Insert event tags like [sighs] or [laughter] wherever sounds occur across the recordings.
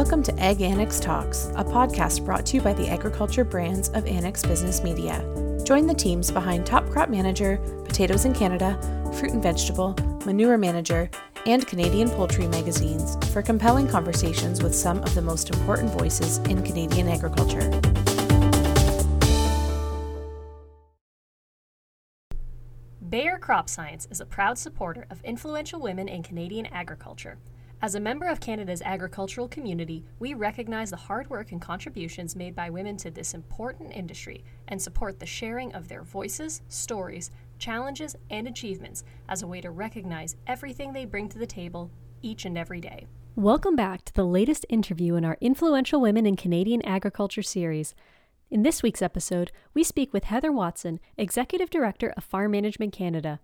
Welcome to Ag Annex Talks, a podcast brought to you by the agriculture brands of Annex Business Media. Join the teams behind Top Crop Manager, Potatoes in Canada, Fruit and Vegetable, Manure Manager, and Canadian Poultry magazines for compelling conversations with some of the most important voices in Canadian agriculture. Bayer Crop Science is a proud supporter of influential women in Canadian agriculture. As a member of Canada's agricultural community, we recognize the hard work and contributions made by women to this important industry and support the sharing of their voices, stories, challenges, and achievements as a way to recognize everything they bring to the table each and every day. Welcome back to the latest interview in our Influential Women in Canadian Agriculture series. In this week's episode, we speak with Heather Watson, Executive Director of Farm Management Canada.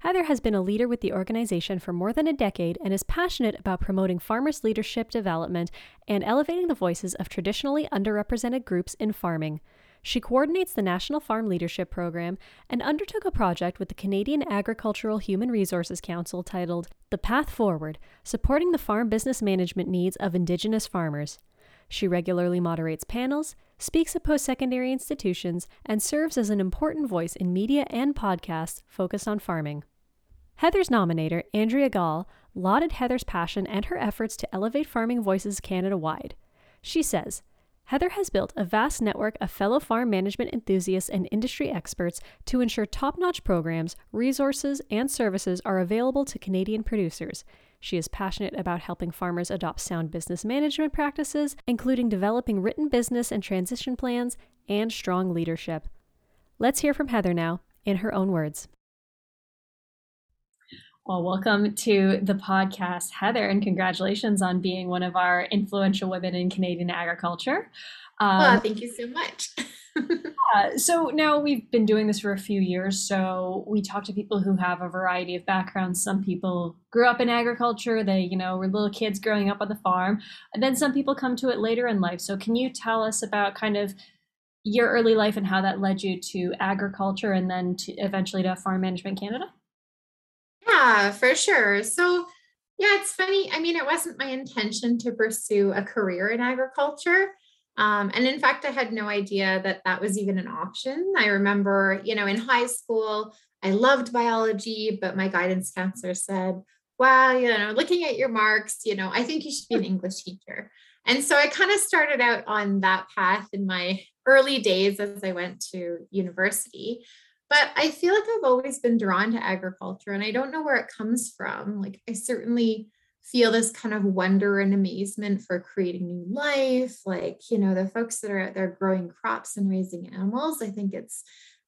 Heather has been a leader with the organization for more than a decade and is passionate about promoting farmers' leadership development and elevating the voices of traditionally underrepresented groups in farming. She coordinates the National Farm Leadership Program and undertook a project with the Canadian Agricultural Human Resources Council titled The Path Forward Supporting the Farm Business Management Needs of Indigenous Farmers. She regularly moderates panels, speaks at post secondary institutions, and serves as an important voice in media and podcasts focused on farming. Heather's nominator, Andrea Gall, lauded Heather's passion and her efforts to elevate farming voices Canada wide. She says, Heather has built a vast network of fellow farm management enthusiasts and industry experts to ensure top notch programs, resources, and services are available to Canadian producers. She is passionate about helping farmers adopt sound business management practices, including developing written business and transition plans and strong leadership. Let's hear from Heather now, in her own words. Well, welcome to the podcast, Heather, and congratulations on being one of our influential women in Canadian agriculture. Um, oh, thank you so much. [laughs] yeah, so now we've been doing this for a few years. So we talk to people who have a variety of backgrounds. Some people grew up in agriculture, they, you know, were little kids growing up on the farm. And then some people come to it later in life. So can you tell us about kind of your early life and how that led you to agriculture and then to eventually to Farm Management Canada? Yeah, for sure. So, yeah, it's funny. I mean, it wasn't my intention to pursue a career in agriculture. Um, and in fact, I had no idea that that was even an option. I remember, you know, in high school, I loved biology, but my guidance counselor said, well, you know, looking at your marks, you know, I think you should be an [laughs] English teacher. And so I kind of started out on that path in my early days as I went to university. But I feel like I've always been drawn to agriculture and I don't know where it comes from. Like, I certainly feel this kind of wonder and amazement for creating new life. Like, you know, the folks that are out there growing crops and raising animals, I think it's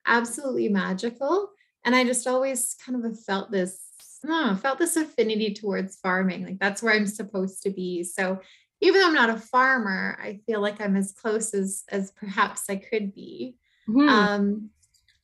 absolutely magical. And I just always kind of felt this, oh, felt this affinity towards farming. Like, that's where I'm supposed to be. So, even though I'm not a farmer, I feel like I'm as close as as perhaps I could be. Mm-hmm. Um,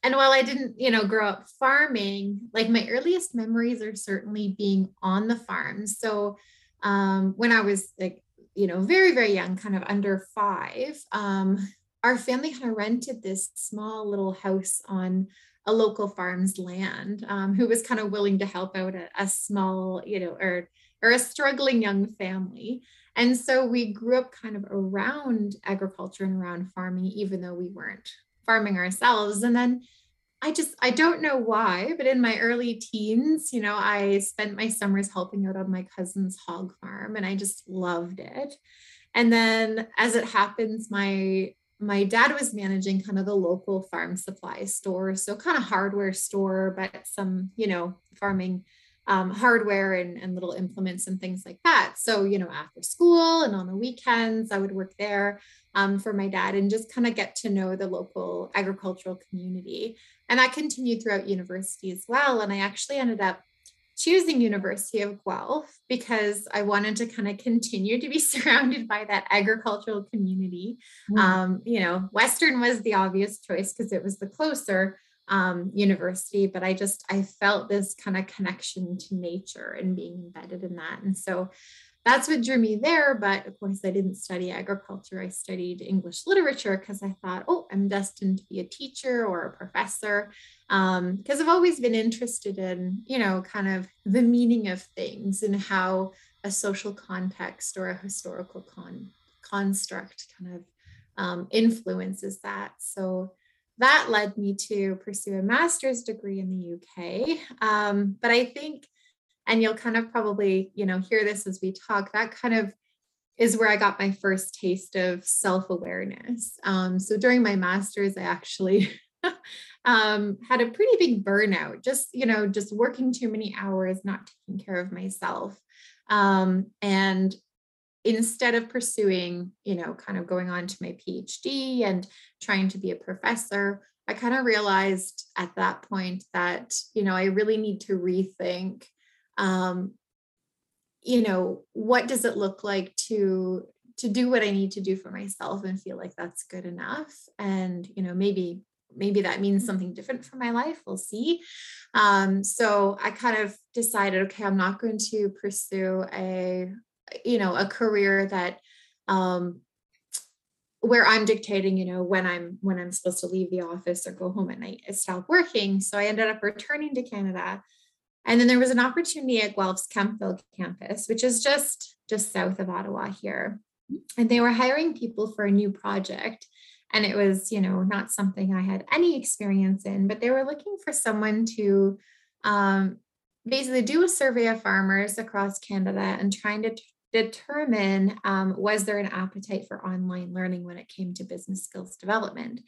and while I didn't, you know, grow up farming, like my earliest memories are certainly being on the farm. So um, when I was like, you know, very, very young, kind of under five, um, our family kind of rented this small little house on a local farm's land um, who was kind of willing to help out a, a small, you know, or or a struggling young family. And so we grew up kind of around agriculture and around farming, even though we weren't farming ourselves. And then I just, I don't know why, but in my early teens, you know, I spent my summers helping out on my cousin's hog farm and I just loved it. And then as it happens, my my dad was managing kind of the local farm supply store, so kind of hardware store, but some, you know, farming um, hardware and, and little implements and things like that. So, you know, after school and on the weekends, I would work there um, for my dad and just kind of get to know the local agricultural community. And that continued throughout university as well. And I actually ended up choosing University of Guelph because I wanted to kind of continue to be [laughs] surrounded by that agricultural community. Mm. Um, you know, Western was the obvious choice because it was the closer um, university, but I just I felt this kind of connection to nature and being embedded in that. And so that's what drew me there. But of course, I didn't study agriculture. I studied English literature because I thought, oh, I'm destined to be a teacher or a professor. Um, because I've always been interested in, you know, kind of the meaning of things and how a social context or a historical con- construct kind of um, influences that. So that led me to pursue a master's degree in the UK. Um, but I think, and you'll kind of probably, you know, hear this as we talk, that kind of is where I got my first taste of self awareness. Um, so during my master's, I actually [laughs] um, had a pretty big burnout, just, you know, just working too many hours, not taking care of myself. Um, and instead of pursuing, you know, kind of going on to my PhD and trying to be a professor, I kind of realized at that point that, you know, I really need to rethink, um, you know, what does it look like to to do what I need to do for myself and feel like that's good enough. And, you know, maybe maybe that means mm-hmm. something different for my life we'll see um, so i kind of decided okay i'm not going to pursue a you know a career that um, where i'm dictating you know when i'm when i'm supposed to leave the office or go home at night i stopped working. So i ended up returning to canada. And then there was an opportunity at guelph's Kemptville campus which is just just south of ottawa here. And they were hiring people for a new project. And it was you know not something i had any experience in but they were looking for someone to um, basically do a survey of farmers across canada and trying to determine um, was there an appetite for online learning when it came to business skills development?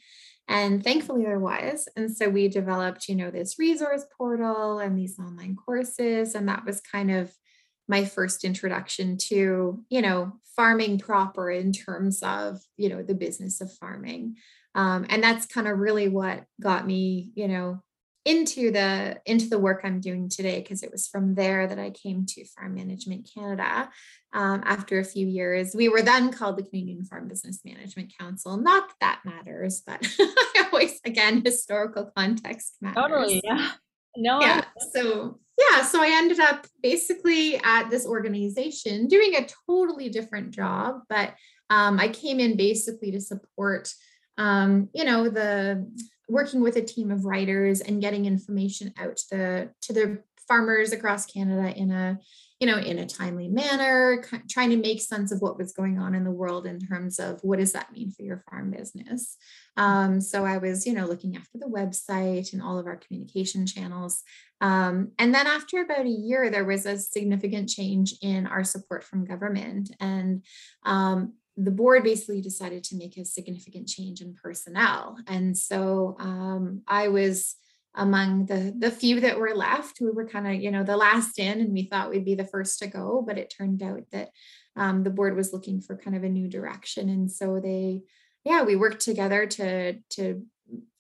And thankfully there was. And so we developed you know this resource portal and these online courses and that was kind of my first introduction to you know farming proper in terms of you know the business of farming. Um, and that's kind of really what got me you know into the into the work i'm doing today because it was from there that i came to farm management canada um, after a few years. We were then called the canadian farm business management council. Not that that matters but [laughs] always again historical context matters. totally yeah. No yeah so yeah, so I ended up basically at this organization doing a totally different job, but um, I came in basically to support, um, you know, the working with a team of writers and getting information out to the to the farmers across Canada in a you know in a timely manner trying to make sense of what was going on in the world in terms of what does that mean for your farm business um, so i was you know looking after the website and all of our communication channels um, and then after about a year, there was a significant change in our support from government. And um, the board basically decided to make a significant change in personnel. And so um, I was among the the few that were left. We were kind of, you know, the last in, and we thought we'd be the first to go. But it turned out that um, the board was looking for kind of a new direction, and so they, yeah, we worked together to to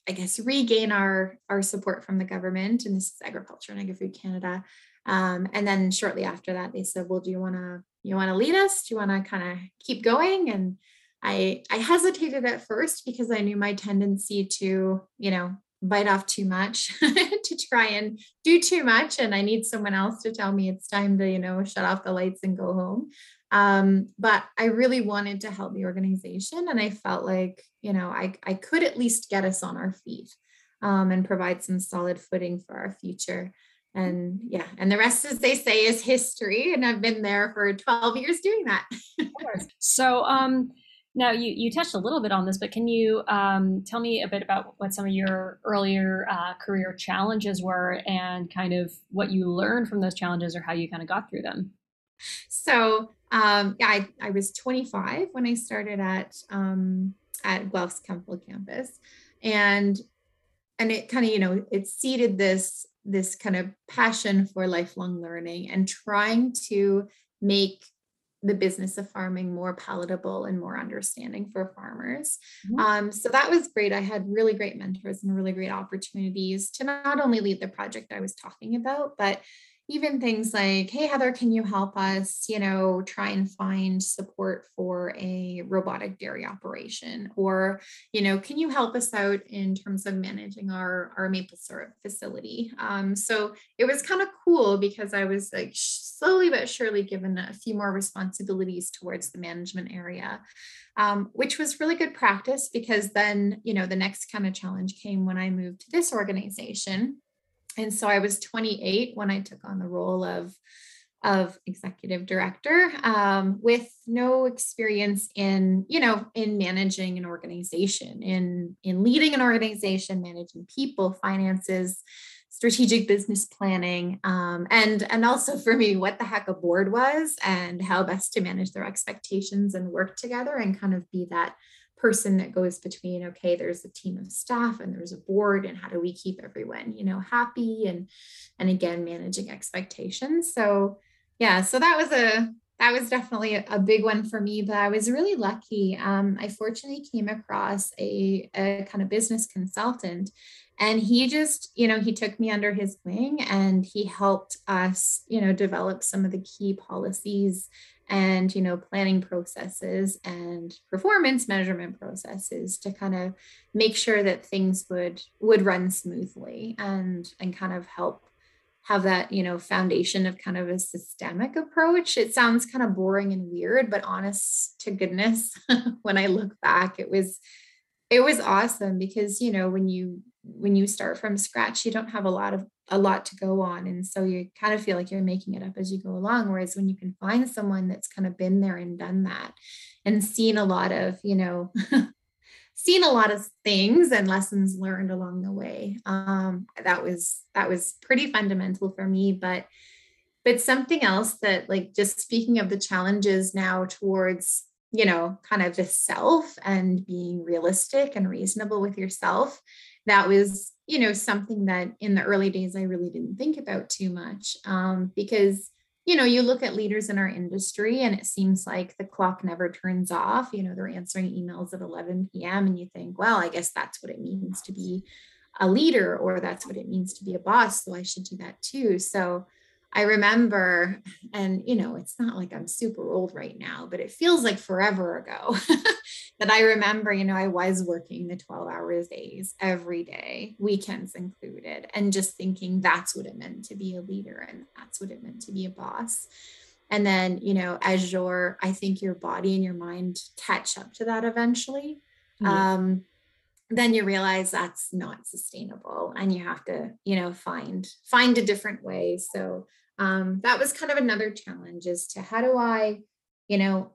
I guess, regain our our support from the government, and this is Agriculture and Agri-Food Canada. Um, and then shortly after that, they said, "Well, do you want to you want to lead us? Do you want to kind of keep going?" And I I hesitated at first because I knew my tendency to you know bite off too much [laughs] to try and do too much and i need someone else to tell me it's time to you know shut off the lights and go home um, but I really wanted to help the organization. And I felt like, you know, I, I could at least get us on our feet um, and provide some solid footing for our future. And yeah, and the rest, as they say, is history. And I've been there for 12 years doing that. [laughs] so, um, now you, you touched a little bit on this, but can you um, tell me a bit about what some of your earlier uh, career challenges were and kind of what you learned from those challenges or how you kind of got through them? So um, yeah, I, I was 25 when I started at um, at Guelph's Kemptville campus, and and it kind of you know it seeded this this kind of passion for lifelong learning and trying to make the business of farming more palatable and more understanding for farmers. Mm-hmm. Um, so that was great. I had really great mentors and really great opportunities to not only lead the project I was talking about, but even things like, hey, Heather, can you help us, you know, try and find support for a robotic dairy operation? Or, you know, can you help us out in terms of managing our, our maple syrup facility? Um, so it was kind of cool because I was like slowly but surely given a few more responsibilities towards the management area. Um, which was really good practice because then, you know, the next kind of challenge came when I moved to this organization and so I was 28 when I took on the role of of executive director um, with no experience in you know in managing an organization in in leading an organization managing people finances strategic business planning um, and and also for me what the heck a board was and how best to manage their expectations and work together and kind of be that person that goes between okay there's a team of staff and there's a board and how do we keep everyone you know happy and and again managing expectations. So yeah so that was a that was definitely a, big one for me but i was really lucky. Um, i fortunately came across a, a kind of business consultant and he just you know he took me under his wing and he helped us you know develop some of the key policies and you know planning processes and performance measurement processes to kind of make sure that things would would run smoothly and and kind of help have that you know foundation of kind of a systemic approach. It sounds kind of boring and weird but honest to goodness [laughs] when i look back it was it was awesome because you know when you when you start from scratch you don't have a lot of a lot to go on. And so you kind of feel like you're making it up as you go along whereas when you can find someone that's kind of been there and done that and seen a lot of you know [laughs] seen a lot of things and lessons learned along the way um, that was that was pretty fundamental for me. But but something else that like just speaking of the challenges now towards you know kind of the self and being realistic and reasonable with yourself. That was you know something that in the early days i really didn't think about too much um, because you know you look at leaders in our industry and it seems like the clock never turns off. You know they're answering emails at 11 p.m and you think well i guess that's what it means to be a leader or that's what it means to be a boss so i should do that too. So I remember, and you know, it's not like I'm super old right now, but it feels like forever ago [laughs] that I remember, you know, I was working the 12 hours days every day, weekends included, and just thinking that's what it meant to be a leader and that's what it meant to be a boss. And then, you know, as your, I think your body and your mind catch up to that eventually. Yeah. Um, then you realize that's not sustainable and you have to you know find find a different way. So um, that was kind of another challenge as to how do i you know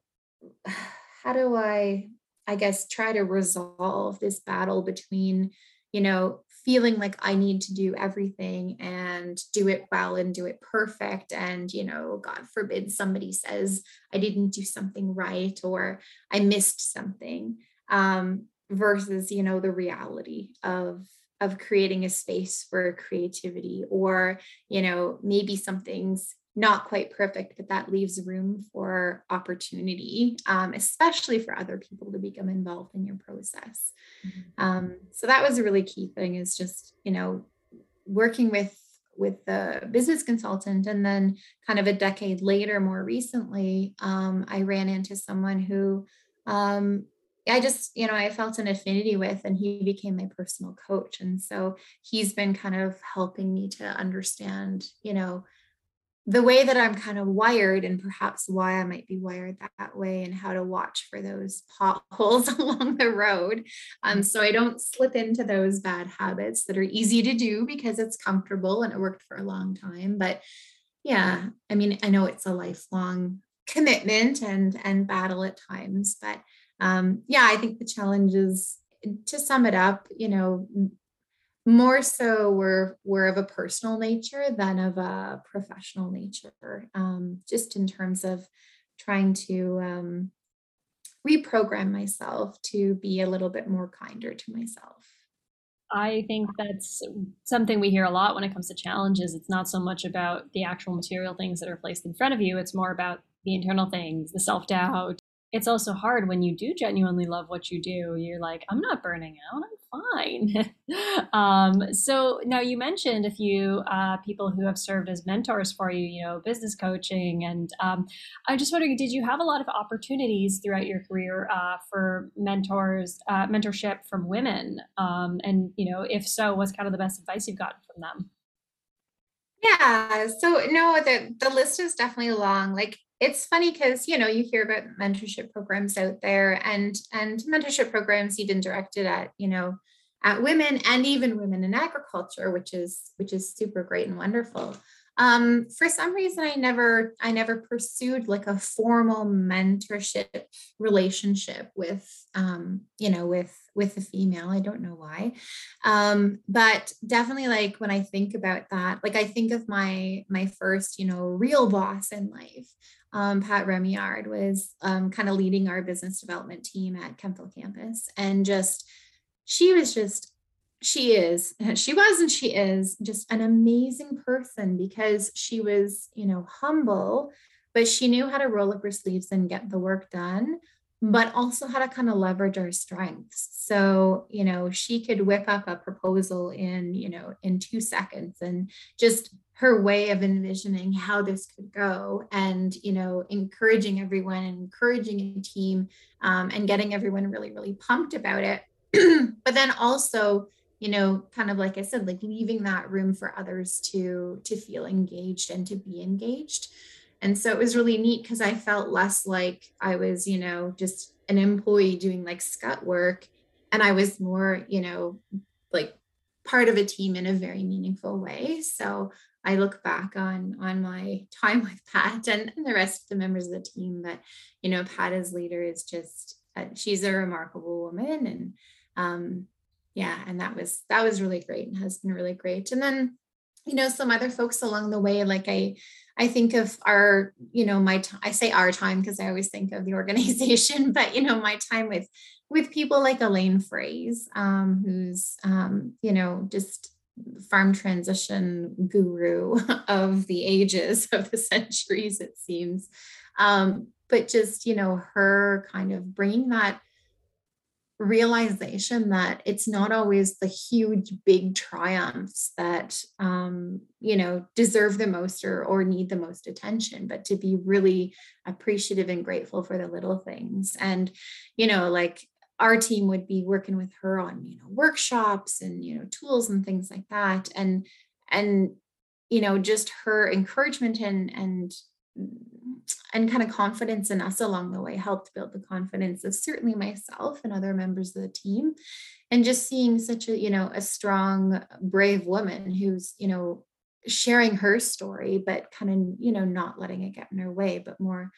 [sighs] how do i i guess try to resolve this battle between you know feeling like i need to do everything and do it well and do it perfect and you know god forbid somebody says i didn't do something right or i missed something. Um, versus you know the reality of of creating a space for creativity or you know maybe something's not quite perfect but that leaves room for opportunity um, especially for other people to become involved in your process mm-hmm. um, so that was a really key thing is just you know working with with the business consultant and then kind of a decade later more recently um, i ran into someone who um, I just, you know, I felt an affinity with, and he became my personal coach. And so he's been kind of helping me to understand, you know, the way that I'm kind of wired and perhaps why I might be wired that way and how to watch for those [laughs] potholes [laughs] along the road. Um, so I don't slip into those bad habits that are easy to do because it's comfortable and it worked for a long time. But yeah, I mean, I know it's a lifelong commitment and and battle at times, but um, yeah, I think the challenge is to sum it up, you know, more so we're we're of a personal nature than of a professional nature, um, just in terms of trying to um, reprogram myself to be a little bit more kinder to myself. I think that's something we hear a lot when it comes to challenges. It's not so much about the actual material things that are placed in front of you, it's more about the internal things, the self doubt, it's also hard when you do genuinely love what you do. You're like, I'm not burning out. I'm fine. [laughs] um, so now you mentioned a few uh, people who have served as mentors for you, you know, business coaching. And um, I'm just wondering, did you have a lot of opportunities throughout your career uh, for mentors, uh, mentorship from women? Um, and, you know, if so, what's kind of the best advice you've gotten from them? Yeah. So no, the the list is definitely long. Like it's funny because you know you hear about mentorship programs out there and and mentorship programs even directed at you know at women and even women in agriculture which is which is super great and wonderful um, for some reason i never i never pursued like a formal mentorship relationship with um, you know with with a female. I don't know why. Um, but definitely like when i think about that like i think of my my first you know real boss in life. Um, Pat Remillard was um, kind of leading our business development team at Kemptville campus. And just, she was just, she is, [laughs] she was and she is just an amazing person because she was, you know, humble, but she knew how to roll up her sleeves and get the work done but also how to kind of leverage our strengths. So, you know, she could whip up a proposal in, you know, in two seconds and just her way of envisioning how this could go and, you know, encouraging everyone and encouraging a team um, and getting everyone really, really pumped about it. [clears throat] but then also, you know, kind of like I said, like leaving that room for others to to feel engaged and to be engaged. And so it was really neat because I felt less like I was, you know, just an employee doing like scut work. And I was more, you know, like part of a team in a very meaningful way. So I look back on on my [laughs] time with Pat and, and the rest of the members of the team that, you know, Pat as leader is just uh, she's a remarkable woman and um yeah and that was that was really great and has been really great and then you know some other folks along the way like i I think of our, you know, my t- I say our time because I always think of the [laughs] organization, but you know, my time with with people like Elaine Froese, um, who's um, you know, just farm transition guru [laughs] of the ages of the [laughs] centuries, it seems. Um, but just, you know, her kind of bringing that realization that it's not always the huge big triumphs that um, you know deserve the most or, or need the most attention but to be really appreciative and grateful for the little things. And you know like our team would be working with her on you know workshops and you know tools and things like that. And and you know just her encouragement and and and kind of confidence in us along the way helped build the confidence of certainly myself and other members of the team. And just seeing such a you know a strong brave woman who's you know sharing her story but kind of you know not letting it get in her way but more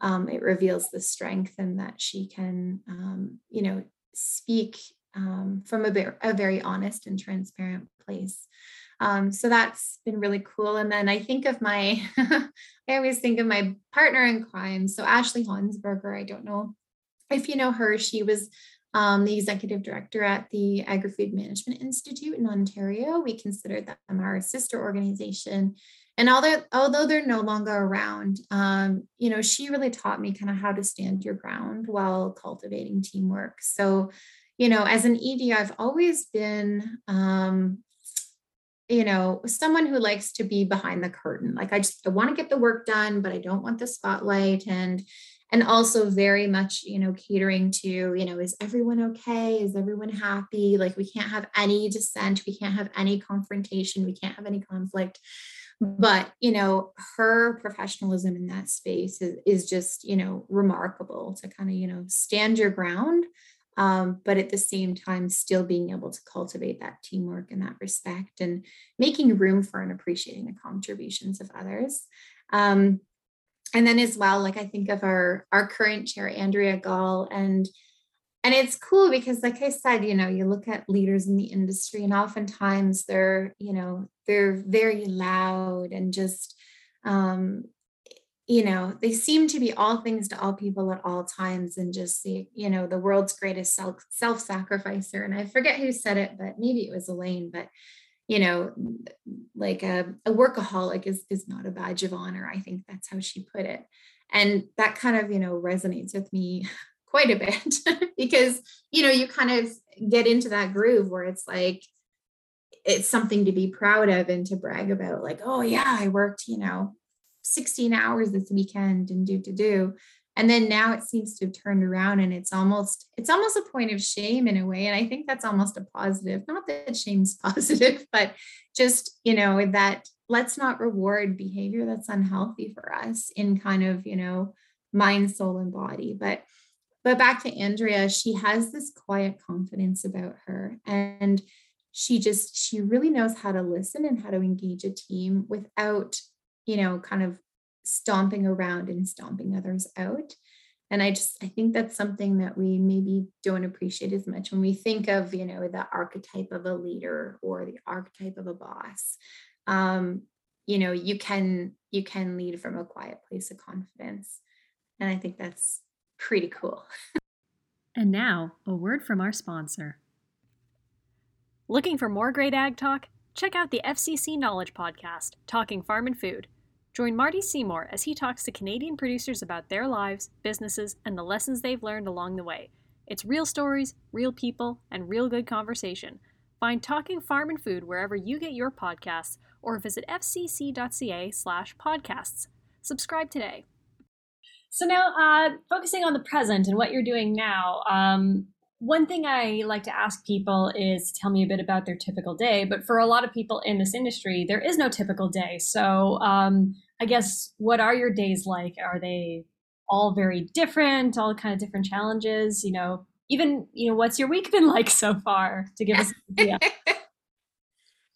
um, it reveals the strength and that she can um, you know speak um, from a, very, a very honest and transparent place um, so that's been really cool. And then I think of my, [laughs] I always think of my partner in crime. So Ashley Honsberger, I don't know if you know her, she was um, the executive director at the Agri-Food Management Institute in Ontario. We consider them our sister organization. And although, although they're no longer around, um, you know, she really taught me kind of how to stand your ground while cultivating teamwork. So, you know, as an ED, I've always been um, you know, someone who likes to be behind the curtain. Like I just I want to get the work done, but I don't want the spotlight and and also very much, you know, catering to, you know, is everyone okay? Is everyone happy? Like we can't have any dissent, we can't have any confrontation, we can't have any conflict. But, you know, her professionalism in that space is, is just, you know, remarkable to kind of, you know, stand your ground um, but at the same time still being able to cultivate that teamwork and that respect and making room for and appreciating the contributions of others. Um, and then as well like i think of our our current chair andrea gall and and it's cool because like i said you know you look at leaders in the industry and oftentimes they're you know they're very loud and just um, you know they seem to be all things to all people at all times and just the you know the world's greatest self self sacrificer and i forget who said it but maybe it was elaine but you know, like a, a workaholic is, is not a badge of honor. I think that's how she put it. And that kind of, you know, resonates with me [laughs] quite a bit [laughs] because, you know, you kind of get into that groove where it's like, it's something to be proud of and to brag about like oh yeah i worked you know 16 hours this weekend and do to do. And then now it seems to have turned around and it's almost it's almost a point of shame in a way. And i think that's almost a positive not that shame's [laughs] positive but just you know that let's not reward behavior that's unhealthy for us in kind of you know mind soul and body. But but back to andrea she has this quiet confidence about her and she just she really knows how to listen and how to engage a team without you know kind of stomping around and stomping others out. And i just i think that's something that we maybe don't appreciate as much when we think of you know the archetype of a leader or the archetype of a boss. Um you know you can you can lead from a quiet place of confidence. And i think that's pretty cool. [laughs] And now a word from our sponsor. Looking for more great ag talk? Check out the FCC Knowledge Podcast, Talking Farm and Food. Join Marty Seymour as he talks to Canadian producers about their lives, businesses, and the lessons they've learned along the way. It's real stories, real people, and real good conversation. Find Talking Farm and Food wherever you get your podcasts or visit fcc.ca slash podcasts. Subscribe today. So now, uh, focusing on the present and what you're doing now, um, one thing I like to ask people is tell me a bit about their typical day. But for a lot of people in this industry, there is no typical day. So um, I guess what are your days like? Are they all very different? All kind of different challenges? You know, even you know, what's your week [laughs] been like so far? To give us an [laughs] idea.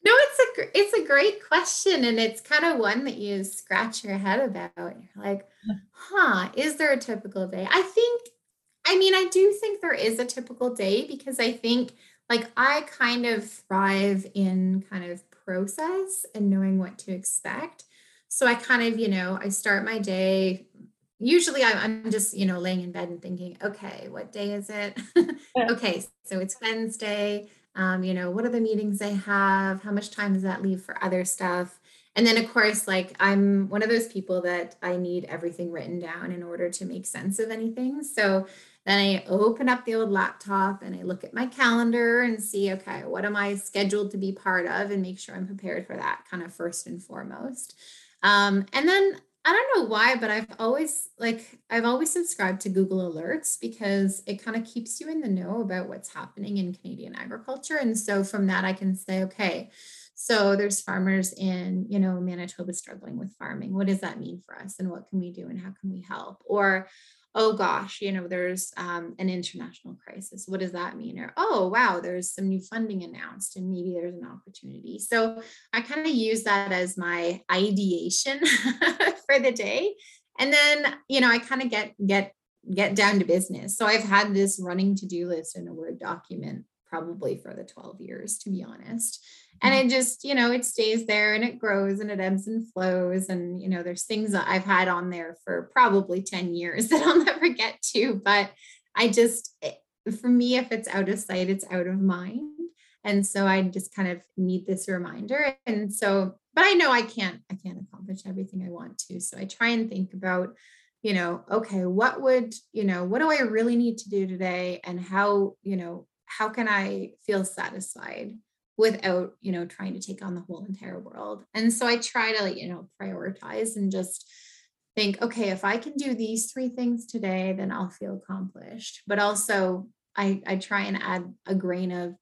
No, it's a it's a great question, and it's kind of one that you scratch your head about. You're like, huh, is there a typical day? I think I mean, I do think there is a typical day because I think like I kind of thrive in kind of process and knowing what to expect. So I kind of, you know, I start my day. Usually I'm just, you know, laying in bed and thinking, okay, what day is it? [laughs] okay, so it's Wednesday. Um, you know, what are the meetings I have? How much time does that leave for other stuff? And then, of course, like I'm one of those people that I need everything written down in order to make sense of anything. So then I open up the old laptop and I look at my calendar and see, okay, what am I scheduled to be part of and make sure I'm prepared for that kind of first and foremost. Um, and then I don't know why, but I've always like I've always subscribed to Google Alerts because it kind of keeps you in the know about what's happening in Canadian agriculture. And so from that I can say, okay, so there's farmers in, you know, Manitoba struggling with farming. What does that mean for us and what can we do and how can we help? Or oh gosh, you know, there's um, an international crisis. What does that mean? Or, oh, wow, there's some new funding announced and maybe there's an opportunity. So I kind of use that as my ideation [laughs] for the day. And then, you know, I kind of get, get, get down to business. So I've had this running to-do list in a Word document probably for the 12 years, to be honest and mm-hmm. it just you know it stays there and it grows and it ebbs and flows. And you know there's things that i've had on there for probably 10 years [laughs] that i'll never get to but i just eh, for me if it's out of sight it's out of mind. And so i just kind of need this reminder. And so but i know i can't i can't accomplish everything i want to. So i try and think about you know okay what would you know what do i really need to do today? And how you know how can i feel satisfied without you know trying to take on the whole entire world. And so i try to you know prioritize and just think okay if i can do these three things today then i'll feel accomplished. But also i i try and add a grain of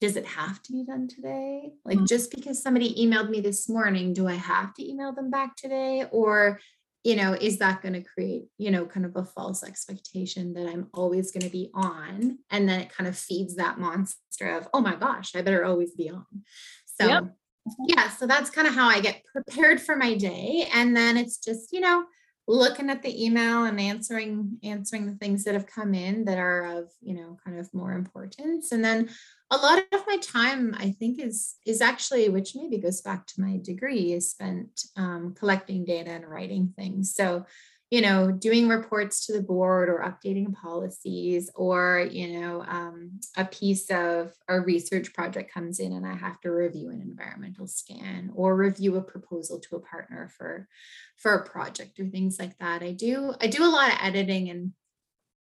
does it have to be done today? Like mm-hmm. just because somebody emailed me this morning do i have to email them back today? Or you know, is that going to create, you know, kind of a false expectation that I'm always going to be on? And then it kind of feeds that monster of, oh my gosh, I better always be on. So, yep. yeah, so that's kind of how I get prepared for my day. And then it's just, you know, looking at the email and answering answering the things that have come in that are of you know kind of more importance and then a lot of my time i think is is actually which maybe goes back to my degree is spent um, collecting data and writing things so you know, doing reports to the board or updating policies, or, you know, um, a piece of a research project comes in and I have to review an environmental scan or review a proposal to a partner for, for a project or things like that. I do, I do a lot of editing and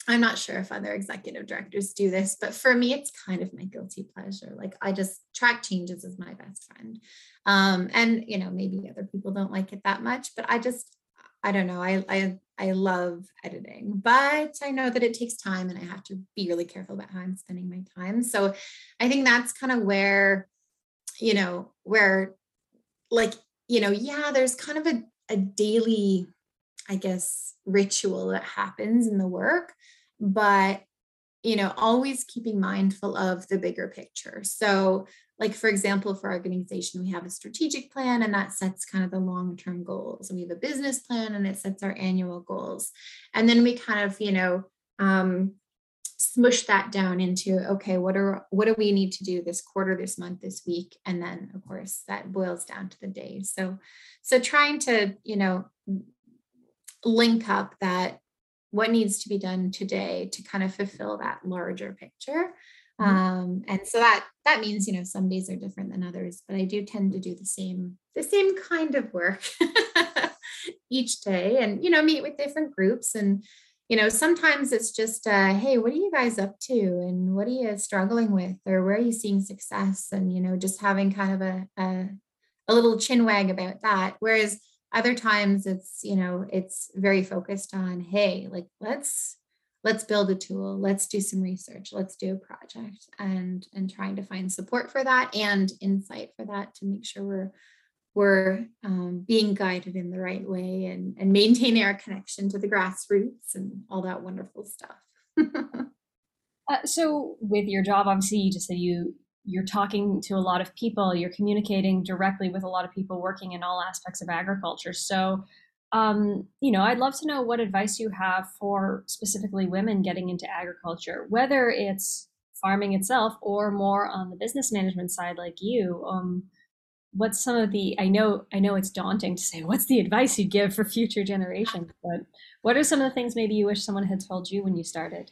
I'm not sure if other executive directors do this, but for me, it's kind of my guilty pleasure. Like I just track changes as my best friend. Um, and you know, maybe other people don't like it that much, but I just I don't know. I I I love editing, but I know that it takes time and I have to be really careful about how I'm spending my time. So I think that's kind of where, you know, where like, you know, yeah, there's kind of a, a daily, I guess, ritual that happens in the work, but you know, always keeping mindful of the bigger picture. So like for example for our organization we have a strategic plan and that sets kind of the long-term goals. And we have a business plan and it sets our annual goals. And then we kind of you know um, smush that down into okay what are what do we need to do this quarter this month this week? And then of course that boils down to the days so so trying to you know link up that what needs to be done today to kind of fulfill that larger picture. Mm-hmm. Um, and so that that means you know some days are different than others, but I do tend to do the same the same kind of work [laughs] each day, and you know meet with different groups and you know sometimes it's just uh, hey what are you guys up to? And what are you struggling with? Or where are you seeing success? And you know just having kind of a, a, a little chin wag about that. Whereas other times it's you know it's very focused on hey like let's let's build a tool let's do some research let's do a project and and trying to find support for that and insight for that to make sure we're we're um, being guided in the right way and and maintaining our connection to the grassroots and all that wonderful stuff. [laughs] Uh, so with your job obviously you just said you you're talking to a lot of people you're communicating directly with a lot of people working in all aspects of agriculture so um, you know, I'd love to know what advice you have for specifically women getting into agriculture, whether it's farming itself or more on the business management side, like you. Um, what's some of the? I know, I know it's daunting to say what's the advice you'd give for future generations, but what are some of the things maybe you wish someone had told you when you started?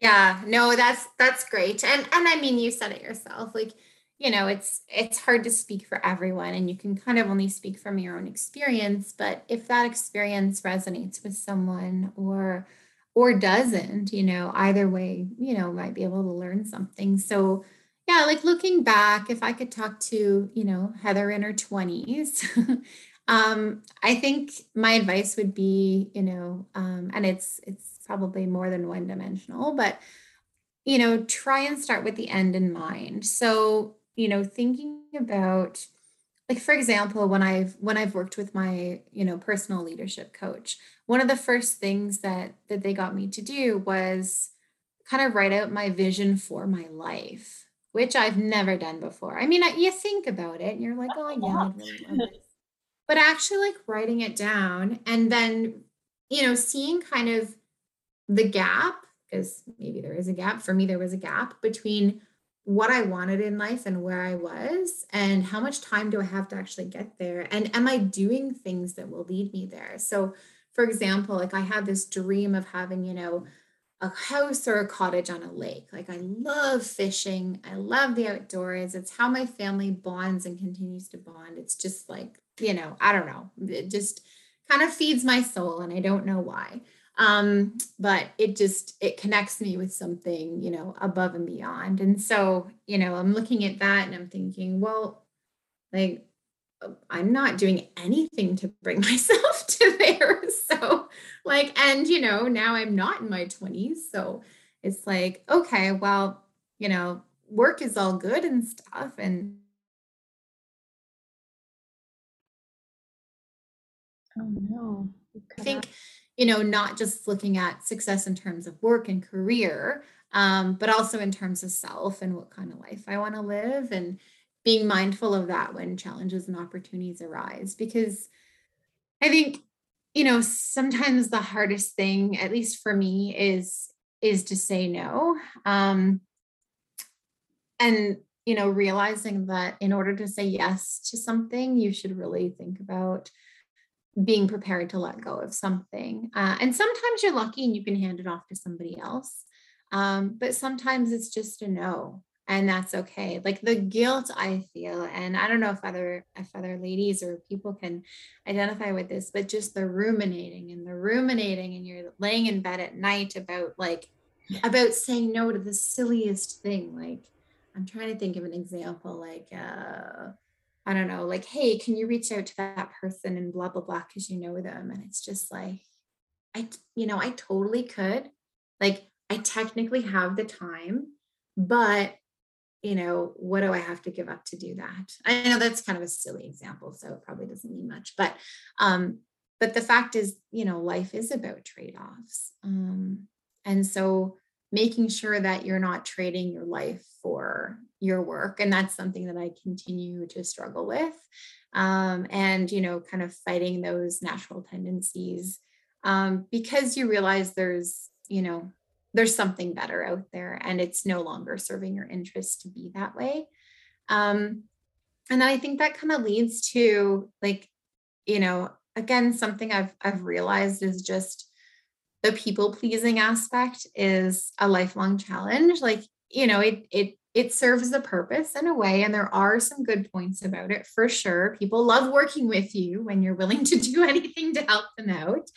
Yeah, no, that's that's great, and and I mean, you said it yourself, like you know it's it's hard to speak for everyone and you can kind of only speak from your own experience but if that experience resonates with someone or or doesn't you know either way you know might be able to learn something. So yeah like looking back if i could talk to you know heather in her 20s [laughs] um i think my advice would be you know um and it's it's probably more than one dimensional but you know try and start with the end in mind. So you know, thinking about like for example when i've when i've worked with my you know personal leadership coach one of the first things that that they got me to do was kind of write out my vision for my life which i've never done before. I mean you think about it and you're like oh yeah I'd really love this. but actually like writing it down and then you know seeing kind of the gap because maybe there is a gap for me there was a gap between what I wanted in life and where I was, and how much time do I have to actually get there? And am I doing things that will lead me there? So, for example, like I had this dream of having, you know, a house or a cottage on a lake. Like I love fishing. I love the outdoors. It's how my family bonds and continues to bond. It's just like, you know, I don't know. It just kind of feeds my soul and I don't know why um, but it just it connects me with something you know above and beyond. And so you know i'm looking at that and i'm thinking well like i'm not doing anything to bring [laughs] myself to there. [laughs] So like and you know now i'm not in my 20s so it's like okay well you know work is all good and stuff and oh no. I think you know, not just looking at success in terms of work and career, um, but also in terms of self and what kind of life I want to live and being mindful of that when challenges and opportunities arise. Because I think, you know, sometimes the hardest thing, at least for me, is is to say no. Um, and you know, realizing that in order to say yes to something, you should really think about being prepared to let go of something. Uh, and sometimes you're lucky and you can hand it off to somebody else. Um, but sometimes it's just a no, and that's okay. Like the guilt I feel, and I don't know if other if other ladies or people can identify with this, but just the ruminating and the ruminating, and you're laying in bed at night about like about saying no to the silliest thing. Like I'm trying to think of an example, like uh I don't know, like, hey, can you reach out to that person and blah, blah, blah, because you know them. And it's just like, I, you know, I totally could. Like, I technically have the time, but, you know, what do I have to give up to do that? I know that's kind of a silly example, so it probably doesn't mean much, but, um, but the fact is, you know, life is about trade offs. Um, and so making sure that you're not trading your life for your work and that's something that i continue to struggle with um, and you know kind of fighting those natural tendencies um, because you realize there's you know there's something better out there and it's no longer serving your interest to be that way um, and i think that kind of leads to like you know again something i've i've realized is just the people pleasing aspect is a lifelong challenge like you know it it it serves a purpose in a way and there are some good points about it for sure. People love working with you when you're willing to do [laughs] anything to help them out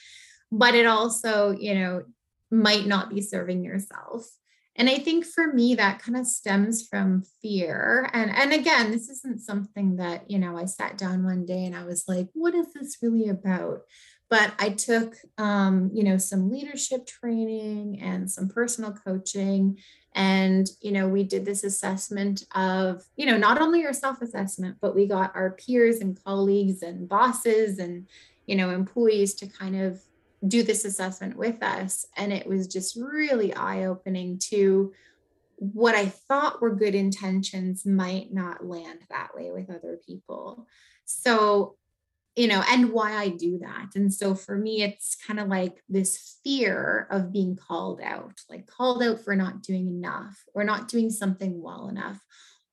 but it also you know might not be serving yourself. And i think for me that kind of stems from fear. And and again this isn't something that you know i sat down one day and i was like what is this really about? But i took um, you know some leadership training and some personal coaching and you know we did this assessment of you know not only our self assessment but we got our peers and colleagues and bosses and you know employees to kind of do this assessment with us. And it was just really eye opening to what i thought were good intentions might not land that way with other people. So you know, and why I do that. And so for me, it's kind of like this fear of being called out, like called out for not doing enough or not doing something well enough,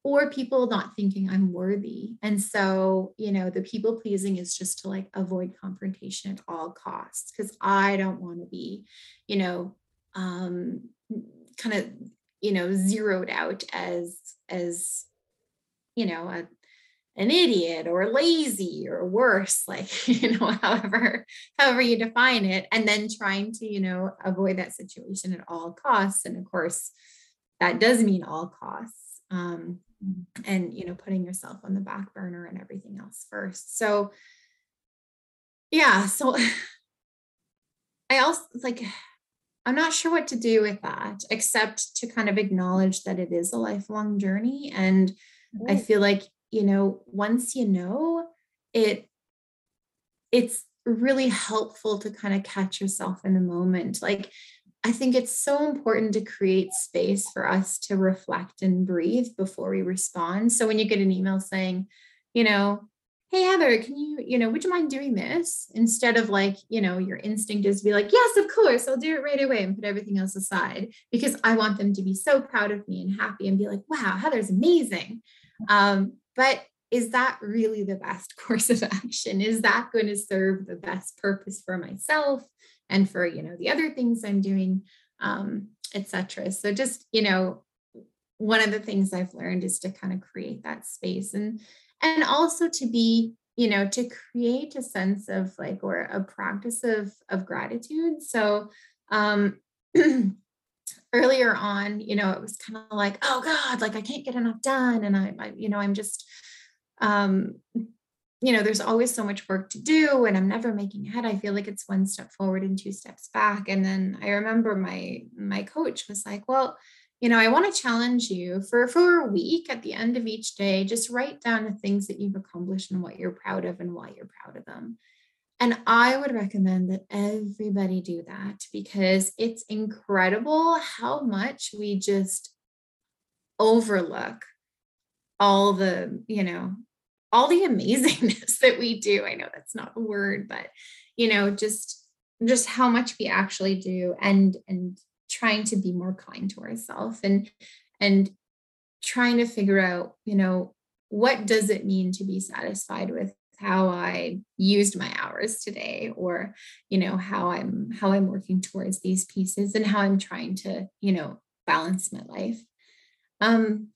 or people not thinking I'm worthy. And so, you know, the people pleasing is just to like avoid confrontation at all costs because I don't want to be, you know, um, kind of, you know, zeroed out as, as, you know, a, an idiot or lazy or worse like [laughs] you know however however you define it and then trying to you know avoid that situation at all costs and of course that does mean all costs um, and you know putting yourself on the back burner and everything else first. So yeah so [laughs] i also like i'm not sure what to do with that except to kind of acknowledge that it is a lifelong journey and i feel like you know once you know it it's really helpful to kind of catch yourself in the moment. Like i think it's so important to create space for us to reflect and breathe before we respond. So when you get an email saying you know hey heather can you you know would you mind doing this? instead of like you know your instinct is to be like yes of course i'll do it right away and put everything else aside because i want them to be so proud of me and happy and be like wow heather's amazing. Um, but is that really the best [laughs] course of action? Is that going to serve the best purpose for myself and for you know the other things I'm doing, um, etc. So just you know, one of the things I've learned is to kind of create that space and and also to be you know to create a sense of like or a practice of of gratitude. So um [clears throat] earlier on, you know, it was kind of like, oh God, like I can't get enough done. And I, I you know, I'm just, um, you know, there's always so much work to do and I'm never making ahead. I feel like it's one step forward and two steps back. And then I remember my my coach was like, well, you know, I want to challenge you for for a week at the end of each day, just write down the things that you've accomplished and what you're proud of and why you're proud of them. And I would recommend that everybody do that because it's incredible how much we just overlook all the, you know, all the [laughs] amazingness that we do. I know that's not a word, but you know, just just how much we actually do and and trying to be more kind to ourselves and and trying to figure out, you know, what does it mean to be satisfied with how I used my hours today or, you know, how I'm how I'm working towards these pieces and how I'm trying to, you know, balance my life. Um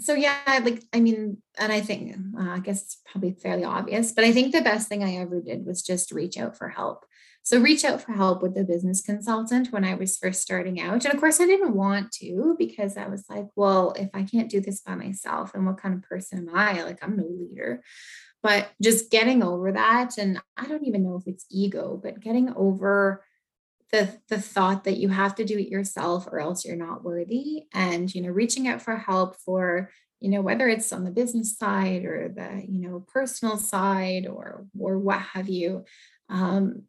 so yeah, like I mean, and I think uh, I guess it's probably fairly obvious, but I think the best thing I ever did was just reach out for help. So reach out for help with the business consultant when I was first starting out. And of course, I didn't want to because I was like, well, if I can't do this by myself, and what kind of person am I? Like, I'm no leader. But just getting over that, and I don't even know if it's ego, but getting over the the thought that you have to do it yourself or else you're not worthy and you know reaching out for help for you know whether it's on the business side or the you know personal side or or what have you um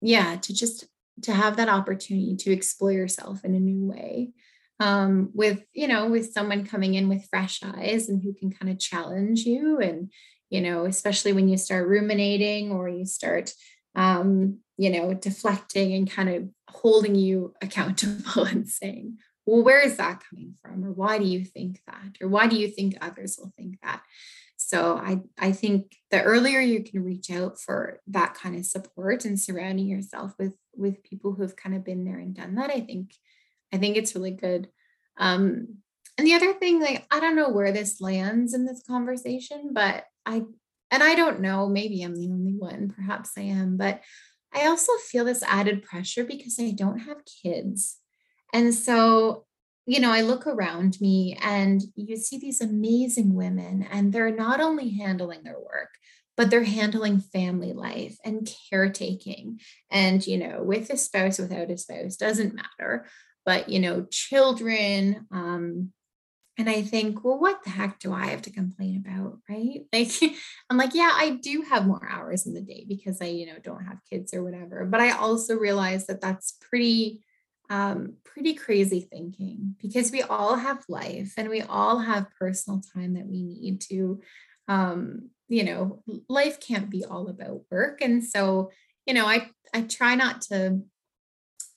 yeah to just to have that opportunity to explore yourself in a new way um, with you know with someone coming in with fresh eyes and who can kind of challenge you and you know especially when you start ruminating or you start um, you know deflecting and kind of holding you accountable [laughs] and saying well where is that coming from? Or why do you think that? Or why do you think others will think that so I, I think the earlier you can reach out for that kind of support and surrounding yourself with with people who have kind of been there and done that, I think I think it's really good. Um, and the other thing, like I don't know where this lands in this conversation, but I and I don't know, maybe I'm the only one, perhaps I am, but I also feel this added pressure because I don't have kids. And so you know, I look around me and you see these amazing women, and they're not only handling their work, but they're handling family life and caretaking. And, you know, with a spouse, without a spouse, doesn't matter. But, you know, children, um, and I think, well, what the heck do I have to complain about? Right. [laughs] Like, I'm like, yeah, I do have more hours in the day because I, you know, don't have kids or whatever. But I also realize that that's pretty um, pretty crazy thinking because we all have life and we all have personal time that we need to um, you know life can't be all about work. And so you know i i try not to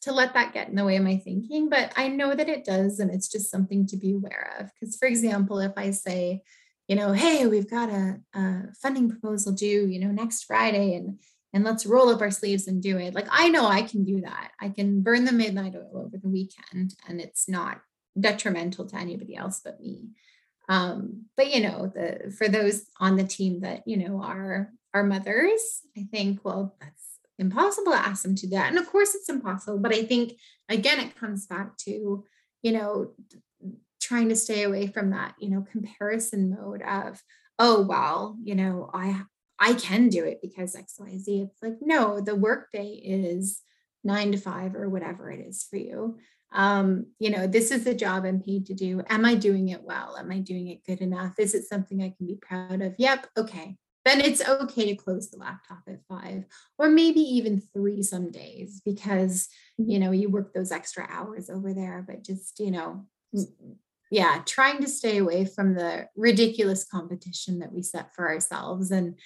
to let that get in the way of my thinking but i know that it does and it's just something to be aware of. Because for example if i say you know hey we've got a, a funding proposal due you know next friday and and let's roll up our sleeves and do it. Like I know I can do that. I can burn the midnight oil over the weekend and it's not detrimental to anybody else but me. Um, but you know, the for those on the team that, you know, are are mothers, I think, well, that's impossible to ask them to do that. And of course it's impossible, but I think again it comes back to, you know, trying to stay away from that, you know, comparison mode of, oh well, you know, I I can do it because XYZ. It's like, no, the workday is nine to five or whatever it is for you. Um, you know, this is the job I'm paid to do. Am I doing it well? Am I doing it good enough? Is it something I can be proud of? Yep. Okay. Then it's okay to close the laptop at five or maybe even three some days because, you know, you work those extra hours over there, but just, you know, yeah, trying to stay away from the ridiculous competition that we set for ourselves and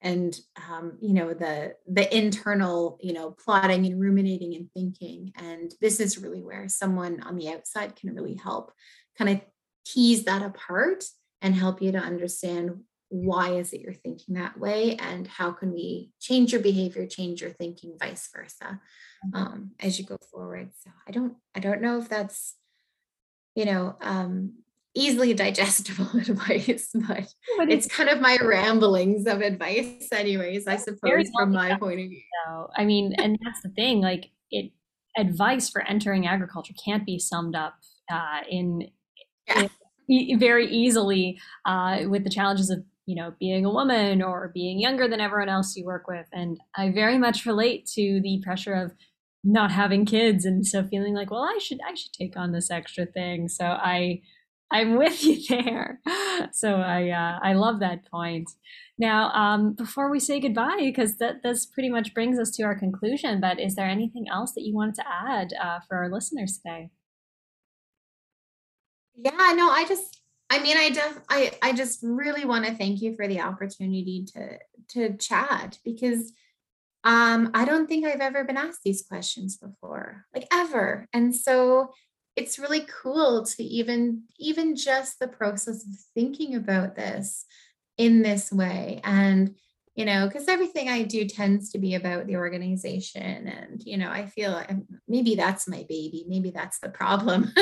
and um, you know the the internal you know plotting and ruminating and thinking and this is really where someone on the outside can really help kind of tease that apart and help you to understand why is it you're thinking that way and how can we change your behavior change your thinking vice versa mm-hmm. um, as you go forward so i don't i don't know if that's you know um, easily digestible [laughs] advice, but, but it's, it's, kind of my ramblings of advice, anyways, I suppose, from my point of view. So, I mean, and that's the thing, like it advice for entering agriculture can't be summed up uh, in, yeah. in, very easily uh, with the challenges of you know being a woman or being younger than everyone else you work with and i very much relate to the pressure of not having kids and so feeling like well i should i should take on this extra thing so i I'm with [laughs] you there. So I uh, I love that point. Now, um, before we say goodbye, because that this pretty much brings us to our conclusion. But is there anything else that you wanted to add uh, for our listeners today? Yeah, no, I just, I mean, I just, I, I just really want to thank you for the opportunity to to chat because um, I don't think I've ever been asked these questions before, like ever, and so it's really cool to even even just the process of thinking about this in this way. And you know because everything i do tends to be about the organization and you know i feel like maybe that's my baby maybe that's the problem [laughs]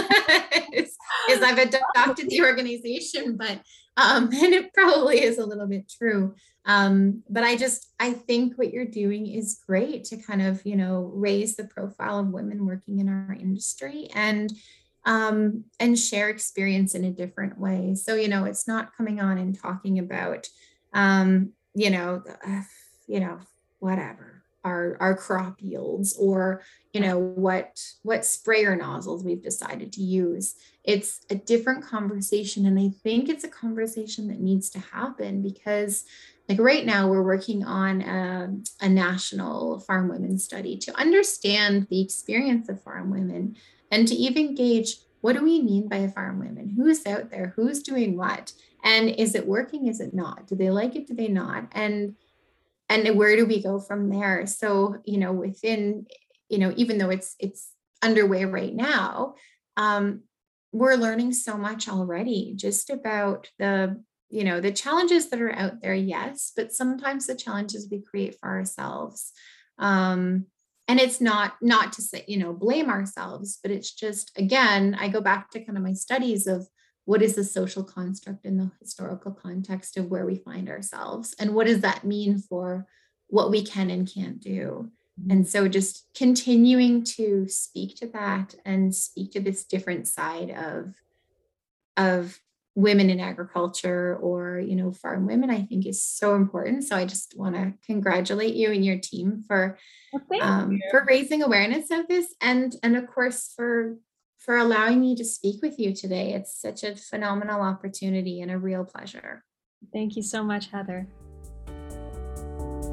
is, is i've adopted the organization but um [laughs] and it probably is a little bit true um but i just i think what you're doing is great to kind of you know raise the profile of women working in our industry and um, and share experience in a different way. So, you know, it's not coming on and talking about, um, you know, uh, you know, whatever our our crop yields or you know what what sprayer nozzles we've decided to use. It's a different conversation and i think it's a conversation that needs to happen because like right now we're working on a, a national farm women study to understand the experience of farm women and to even gauge what do we mean by a farm women? Who's out there? Who's doing what? And is it working? Is it not? Do they like it? Do they not? And and where do we go from there? So you know within you know even though it's it's underway right now um we're learning so much already just about the you know the challenges that are out there yes but sometimes the challenges we create for ourselves um and it's not not to say you know blame ourselves but it's just again i go back to kind of my studies of what is the social construct in the historical context of where we find ourselves and what does that mean for what we can and can't do mm-hmm. and so just continuing to speak to that and speak to this different side of of women in agriculture or you know farm women i think is so important so i just want to congratulate you and your team for well, um, for raising awareness of this and and of course for for allowing me to speak with you today. It's such a phenomenal opportunity and a real pleasure. Thank you so much, Heather.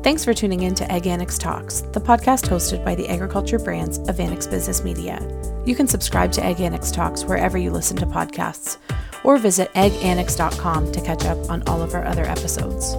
Thanks for tuning in to Ag Annex Talks, the podcast hosted by the agriculture brands of Annex Business Media. You can subscribe to Ag Annex Talks wherever you listen to podcasts, or visit agannex.com to catch up on all of our other episodes.